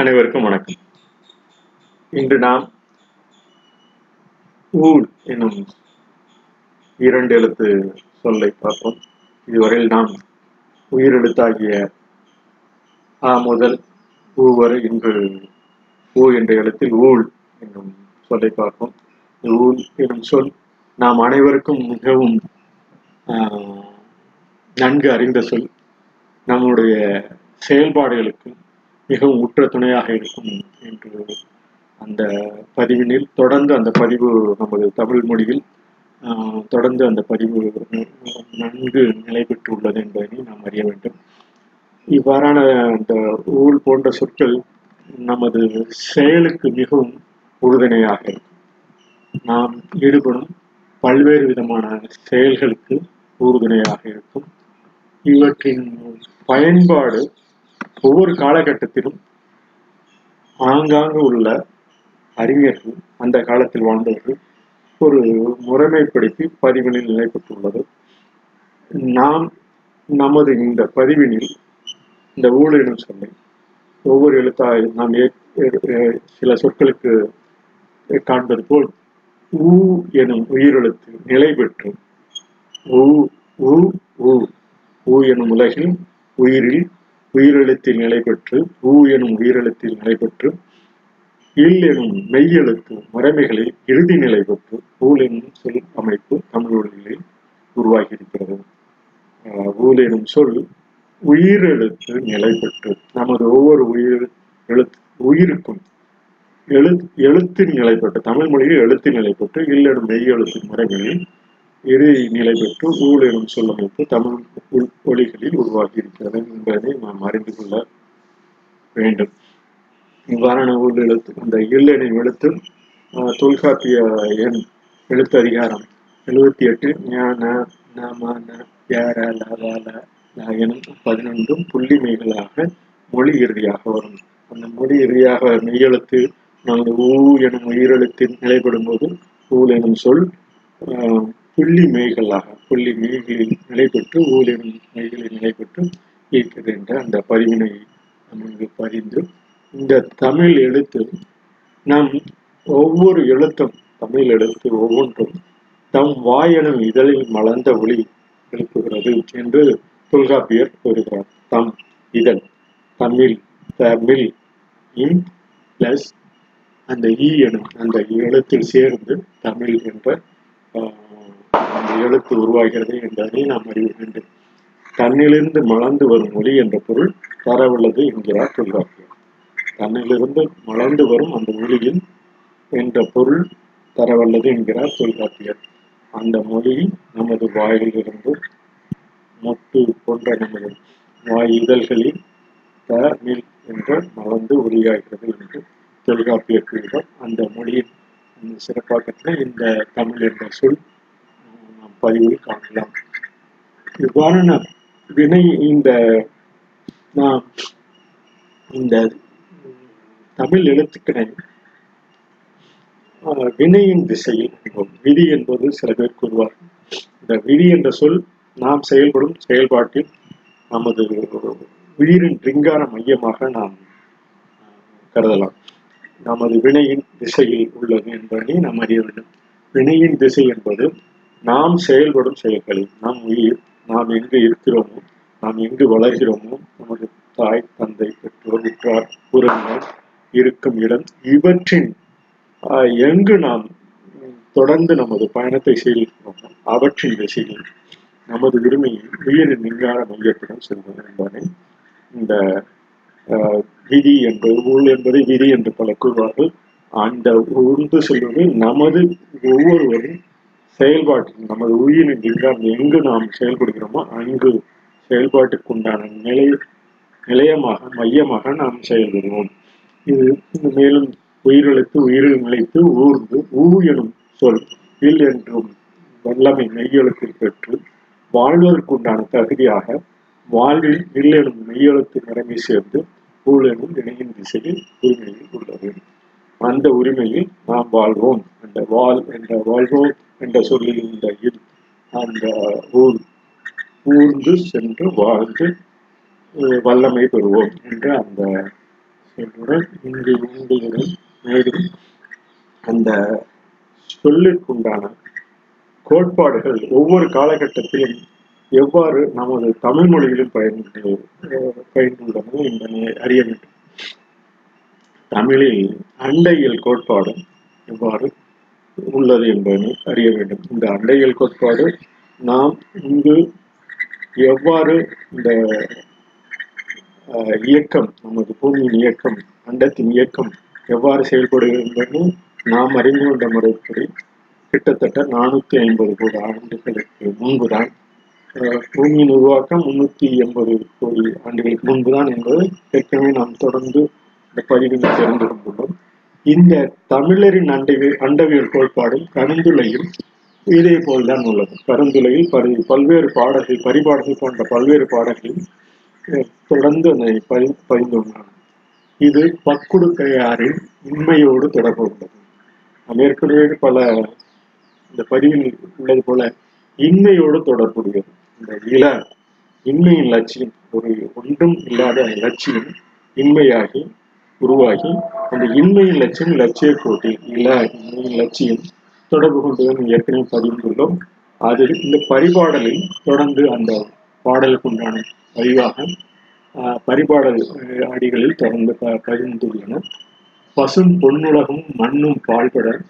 அனைவருக்கும் வணக்கம். இன்று நாம் ஊழ் எனும் இரண்டு எழுத்து சொல்லை பார்ப்போம். இதுவரையில் நாம் உயிரெழுத்தாகிய ஆ முதல் ஊ வரை இன்று ஊ என்ற எழுத்தில் ஊழ் என்னும் சொல்லை பார்ப்போம். ஊழ் என்னும் சொல் நாம் அனைவருக்கும் மிகவும் நன்கு அறிந்த சொல். நம்முடைய செயல்பாடுகளுக்கு மிகவும் உற்ற துணையாக இருக்கும் என்று அந்த பதிவினில் தொடர்ந்து அந்த பதிவு நமது தமிழ் மொழியில் தொடர்ந்து அந்த பதிவு நன்கு நிலை பெற்றுள்ளது என்பதனை நாம் அறிய வேண்டும். இவ்வாறான அந்த ஊழ் போன்ற சொற்கள் நமது செயலுக்கு மிகவும் உறுதுணையாக இருக்கும். நாம் ஈடுபடும் பல்வேறு விதமான செயல்களுக்கு உறுதுணையாக இருக்கும். இவற்றின் பயன்பாடு ஒவ்வொரு காலகட்டத்திலும் ஆங்காங்கு உள்ள அறிஞர்கள் அந்த காலத்தில் வாழ்ந்தவர்கள் ஒரு முறைமைப்படுத்தி பதிவினில் நிலை பெற்றுள்ளது நாம் நமது இந்த பதிவினில் இந்த ஊழலும் சொல்லை ஒவ்வொரு எழுத்தாய் நாம் சில சொற்களுக்கு காண்பது போல் ஊ எனும் உயிரெழுத்து நிலை பெற்று ஊ ஊ ஊ ஊ எனும் உலகில் உயிரில் உயிரெழுத்தில் நிலை பெற்று ஊ எனும் உயிரெழுத்தில் நிலை பெற்று இல் எனும் மெய்யெழுத்து முறைமைகளில் இறுதி நிலை பெற்று ஊல் எனும் சொல் அமைப்பு தமிழ் உருவாகி இருக்கிறது ஆஹ் ஊல் எனும் சொல் உயிரெழுத்து நிலை பெற்று நமது ஒவ்வொரு உயிர் எழுத்து உயிருக்கும் எழுத் எழுத்தின் நிலை பெற்று தமிழ் மொழியில் எழுத்தின் நிலை பெற்று இல்லெனும் மெய் எழுத்தின் முறைகளில் இறுதி நிலை பெற்று ஊழ் எனும் சொல்லமைப்பு தமிழ் உள் மொழிகளில் உருவாகி இருக்கிறது என்பதை நாம் அறிந்து கொள்ள வேண்டும். இவ்வாறான ஊழ் எழுத்து அந்த இல் எனும் எழுத்து தொல்காப்பிய எண் எழுத்து அதிகாரம் எழுபத்தி எட்டு ஞான நம ந ல ல ல எனும் பதினொன்றும் புள்ளிமைகளாக மொழி இறுதியாக வரும். அந்த மொழி இறுதியாக மெய்யெழுத்து நமது ஊ எனும் உயிரெழுத்தில் நிலைப்படும் போது ஊல் எனும் சொல் ஆஹ், புள்ளி மெய்களாக புள்ளி மெய்களில் நிலை பெற்று மெய்களில் நிலை பெற்று இருக்கிறது என்ற அந்த பதிவினை நாம் இங்கு பதிந்து இந்த தமிழ் எழுத்து நம் ஒவ்வொரு எழுத்தும் தமிழ் எழுத்து ஒவ்வொன்றும் தம் வாயெனும் இதழில் மலர்ந்த ஒளி எழுப்புகிறது என்று தொல்காப்பியர் கூறுகிறார். தம் இதழ் தமிழ் தமிழ் இன் பிளஸ் அந்த ஈ எனும் அந்த எழுத்தில் சேர்ந்து தமிழ் என்ற என்ற எழுத்து உருவாகிறது என்பதை நாம் அறிய வேண்டும். தன்னிலிருந்து மலர்ந்து வரும் ஒளி என்ற பொருள் தரவுள்ளது என்கிறார் தொல்காப்பியர். தன்னிலிருந்து மலர்ந்து வரும் அந்த ஒளியில் என்ற பொருள் தரவல்லது என்கிறார் தொல்காப்பியர். அந்த மொழி நமது வாயிலிருந்து மொட்டு போன்ற நமது வாய் இதழ்களில் த என்று மலர்ந்து ஒளியாகிறது என்று தொல்காப்பியர் கூறுகிறார் அந்த மொழியின் சிறப்பாக சிறப்பாக்கத்தில் இந்த தமிழ் என்ற சொல் பதிவில் காணலாம். இவ்வாறான வினை இந்த நாம் இந்த தமிழ் எழுத்துக்களை வினையின் திசையில் விதி என்பது சில பேர் கூறுவார். இந்த விதி என்ற சொல் நாம் செயல்படும் செயல்பாட்டில் நமது உயிரின் ரிங்கார மையமாக நாம் கருதலாம். நமது வினையின் திசையில் உள்ளது என்பதை நாம் அறிய வேண்டும். வினையின் திசை என்பது நாம் செயல்படும் செயல்களில் நம் உயிர் நாம் எங்கு இருக்கிறோமோ நாம் எங்கு வளர்கிறோமோ நமது தாய் தந்தை பெற்றோர் உற்றார் உறவினர் இருக்கும் இடம் இவற்றின் எங்கு நாம் தொடர்ந்து நமது பயணத்தை செய்திருக்கிறோமோ அவற்றின் திசையில் நமது உரிமையை உயிரின் மின்கார மையத்துடன் செல்வது என்பதை இந்த விதி என்பது ஊழ் என்பது விதி என்று பல கூறுவார்கள். அந்த உந்து செல்வது நமது ஒவ்வொருவரும் செயல்பாட்டில் நமது உயிரின் லிங்கம் எங்கு நாம் செயல்படுகிறோமோ அங்கு செயல்பாட்டுக்குண்டான நிலை நிலையமாக மையமாக நாம் செயல்படுவோம். இது மேலும் உயிரிழத்து உயிரில் நிலைத்து ஊர்ந்து ஊ எனும் சொல் இல் என்றும் வல்லமை மெய்யெழுத்தில் பெற்று வாழ்வதற்குண்டான தகுதியாக வாழ்வில் இல் எனும் மெய்யெழுத்து நிலைமை சேர்ந்து ஊழலும் எனும் இணையின் திசையில் உரிமையில் உள்ளது. அந்த உரிமையில் நாம் வாழ்வோம் அந்த வாழ் என்ற வாழ்வோம் என்ற சொல்லில் இந்த இல் அந்த ஊர் ஊர்ந்து சென்று வாழ்ந்து வல்லமை பெறுவோம் என்ற அந்த சொல்லுடன் இங்கு உண்டுகளுடன் மேலும் அந்த சொல்லிற்குண்டான கோட்பாடுகள் ஒவ்வொரு காலகட்டத்திலும் எவ்வாறு நமது தமிழ் மொழியிலும் பயன்பட்டு பயின்றுள்ளன என்பதை அறிய வேண்டும். தமிழில் அண்டையில் கோட்பாடு எவ்வாறு உள்ளது என்பதை அறிய வேண்டும். இந்த அண்டையில் கோட்பாடு நாம் இங்கு எவ்வாறு இந்த இயக்கம் நமது பூமியின் இயக்கம் அண்டத்தின் இயக்கம் எவ்வாறு செயல்படுகிறது நாம் அறிந்து கொண்ட முறைப்படி கிட்டத்தட்ட நானூத்தி ஐம்பது கோடி ஆண்டுகளுக்கு முன்புதான் பூமியின் உருவாக்கம் முன்னூத்தி எண்பது கோடி ஆண்டுகளுக்கு முன்புதான் என்பது ஏற்கனவே நாம் தொடர்ந்து இந்த பதிவில் தெரிந்து கொண்டுள்ளோம் இந்த தமிழரின் அண்டவியல் அண்டவியல் கோட்பாடும் கருந்துளையும் இதே போல்தான் உள்ளது. கருந்துளையில் பரி பல்வேறு பாடல்கள் பரிபாடல்கள் போன்ற பல்வேறு பாடல்கள் தொடர்ந்து அதை பதி பதிந்துள்ளன இது பக்குடுக்கையாரின் உண்மையோடு தொடர்பு உள்ளது மேற்கொண்டு பல இந்த பதிவில் உள்ளது போல இன்மையோடு தொடர்புடையது. இந்த இள இன்மையின் லட்சியம் ஒரு ஒன்றும் இல்லாத லட்சியம் இன்மையாகி உருவாகி அந்த இன்மையின் லட்சியம் லட்சிய கோட்டி இல்லை இன்மையின் லட்சியம் தொடர்பு கொண்டு ஏற்கனவே பதிந்துள்ளோம் அதில் இந்த பரிபாடலில் தொடர்ந்து அந்த பாடலுக்கு உண்டான பதிவாக பரிபாடல் அடிகளில் தொடர்ந்து ப- பதிந்துள்ளன. பசும் பொன்னுலகம் மண்ணும் பால்பட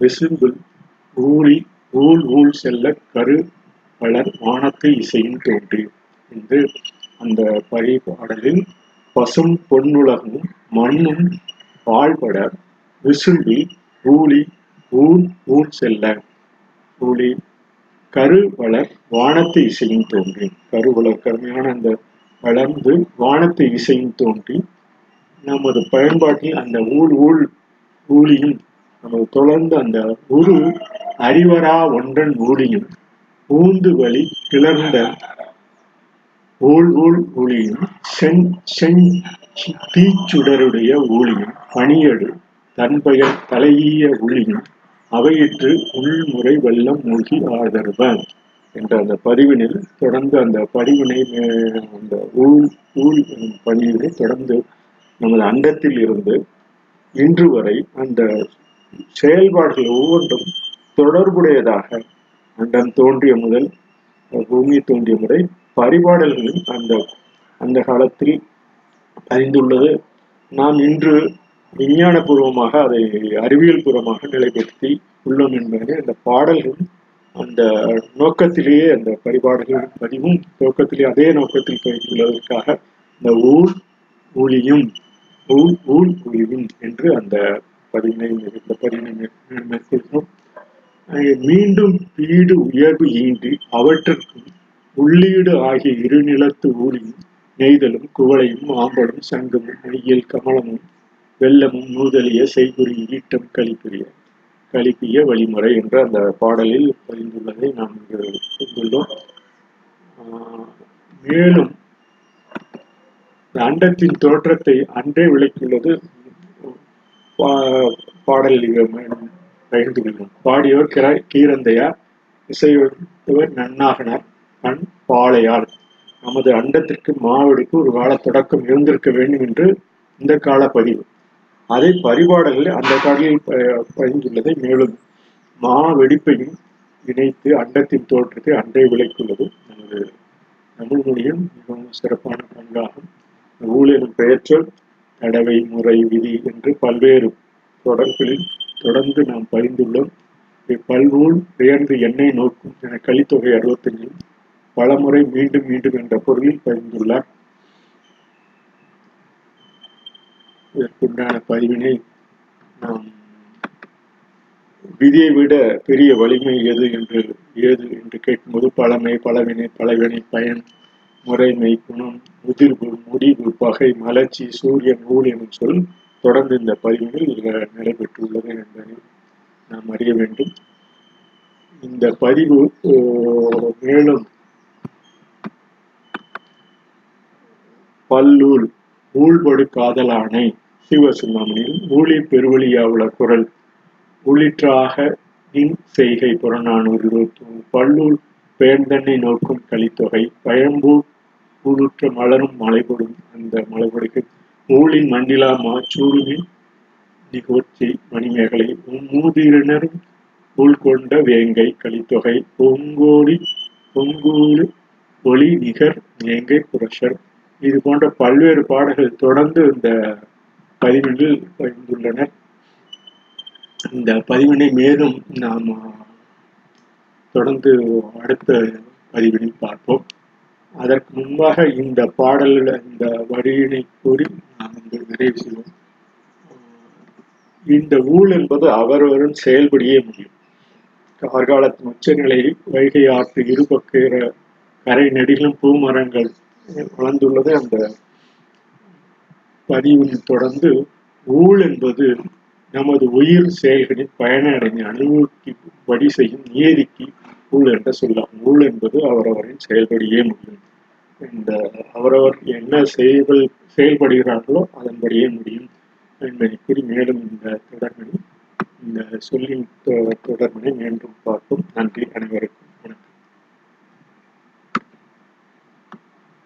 விசும்பில் ஊழி ஊழ் ஊழ் செல்ல கரு வளர் வானத்து இசையும் தோன்றி. என்று அந்த பரிபாடலில் பசும் பொன்னுலகமும் மண்ணும் வாழ்பட விசும்பி ஊழி ஊன் ஊன் செல்ல. ஊழி கரு வளர் வானத்து இசையும் தோன்றி. கரு வளர் கருமையான அந்த வளர்ந்து வானத்து இசையும் தோன்றி நமது பயன்பாட்டில் அந்த ஊழ் ஊழ் ஊழியும் நமது தொடர்ந்து அந்த உரு அறிவரா ஒன்றன் ஊழியும். ஊந்து வழி கிளர்ந்த ஊழ் ஊழ் ஒளியும் செஞ் செஞ் தீச்சுடருடைய ஊழியும். பணியடு தன்பெயர் தலையீய ஒளியும் அவையிற்று உள்முறை வெள்ளம் மூழ்கி ஆதரவ என்ற அந்த பதிவினில் தொடர்ந்து அந்த பதிவினை அந்த ஊழ் ஊழ் பதிவினை தொடர்ந்து நமது அண்டத்தில் இருந்து இன்று வரை அந்த செயல்பாடுகள் ஒவ்வொன்றும் தொடர்புடையதாக அண்டம் தோன்றிய முதல் பூமியை தோன்றிய முறை பரிபாடல்களும் அந்த அந்த காலத்தில் அறிந்துள்ளது. நாம் இன்று விஞ்ஞானபூர்வமாக அதை அறிவியல் பூர்வமாக நிலைப்படுத்தி உள்ளோம் என்பதே அந்த பாடல்களும் அந்த நோக்கத்திலேயே அந்த பரிபாடல்கள் பதிவும் நோக்கத்திலே அதே நோக்கத்தில் பதிந்துள்ளதற்காக இந்த ஊர் ஊழியும் ஊழ் ஊழ் ஊழியும் என்று அந்த பதிவினை இந்த பதிவினை மேற்கொள்கிறோம் மீண்டும் வீடு உயர்வு ஈண்டி அவற்றுக்கும் உள்ளீடு ஆகிய இரு நிலத்து ஊழியும் நெய்தலும் குவளையும் ஆம்பலும் சங்கமும் மெய்யல் கமலமும் வெள்ளமும் நூதலிய செய்குறி ஈட்டம் கழிப்புரிய கழிப்பிய வழிமுறை என்ற அந்த பாடலில் பதிந்துள்ளதை நாம் இங்கு கொண்டுள்ளோம். மேலும் அண்டத்தின் தோற்றத்தை அன்றே விளக்கியுள்ளது. பா- பகிர்ந்து கொள்வோம் பாடியோர் கிர கீரந்தையார் இசையவர் நன்னாகனார் அன் பாளையார். நமது அண்டத்திற்கு மாவடிக்கு ஒரு கால தொடக்கம் இருந்திருக்க வேண்டும் என்று இந்த கால பதிவு. அதை பரிபாடல்களில் அந்த காலையில் பதிந்துள்ளதை மேலும் மா வெடிப்பையும் இணைத்து அண்டத்தின் தோற்றத்தை அன்றே விளக்கியுள்ளது நமது தமிழ் மொழியின் மிகவும் சிறப்பான பங்காகும் ஊழலும் பெயர்ச்சொல் தடவை முறை விதி என்று பல்வேறு தொடர்களில் தொடர்ந்து நாம் பகிர்ந்துள்ளோம் பல்நூல் பெயர்ந்து எண்ணெய் நோக்கும் என கலித்தொகை அறுபத்தஞ்சில் பலமுறை மீண்டும் மீண்டும் என்ற பொருளில் பகிர்ந்துள்ளார் இதற்குண்டான பதிவினை நாம் விதியை விட பெரிய வலிமை எது என்று ஏது என்று கேட்கும்போது பழமை பலவினை பலவினை பயன் முறைமை குணம் முதிர்வு முடிவு பகை மலர்ச்சி சூரியன் நூல் எனும் சொல் தொடர்ந்து இந்த பதிவுகள் நடைபெற்றுள்ளது என்பதை நாம் அறிய வேண்டும். இந்த பதிவு மேலும் பல்லூல் ஊழ்படு காதலானை சிவசுமாமணியில் ஊழி பெருவழியாவுள குரல் உள்ளிற்றாக நின் செய்கை புறநானூறு இருபத்தி மூணு பல்லூல் பெயர்ந்தன்னை நோக்கும் கலித்தொகை பயம்பூ ஊழுற்ற மலரும் மலைபடும் அந்த மலைபடுக்கு ஊழின் மண்டிலா மாச்சூடுமின் நிகோச்சி மணிமேகலை மூதிரினரும் உள்கொண்ட வேங்கை கலித்தொகை பொங்கோடி பொங்கூடு ஒளி நிகர் வேங்கை புரஷர் இது போன்ற பல்வேறு பாடல்கள் தொடர்ந்து இந்த பதிவெண்டில் பகிர்ந்துள்ளனர் இந்த பதிவினை மேலும் நாம் தொடர்ந்து அடுத்த பதிவினை பார்ப்போம். அதற்கு முன்பாக இந்த பாடலில் இந்த வரியினை கூறி நாம் இங்கு நிறைவு இந்த ஊழ் என்பது அவரவரும் செயல்படியே முடியும். கார்காலத்தின் உச்சநிலை வைகை ஆற்று இருபக்கிற கரை நெடிலும் பூமரங்கள் வளர்ந்துள்ளது அந்த பதிவில் தொடர்ந்து ஊழ் என்பது நமது உயிர் செயல்களின் பயனடைந்து அனுபவிக்கு வழி செய்யும் நியதிக்கு ஊழ் என்று சொல்லலாம். ஊழ் என்பது அவரவரின் செயல்படியே முடியும். இந்த அவரவர் என்ன செயல்கள் செயல்படுகிறார்களோ அதன்படியே முடியும் என்பதை கூறி மேலும் இந்த தொடர்பினை இந்த சொல்லின் தொடர்பினை மீண்டும் பார்ப்போம். நன்றி அனைவருக்கும்.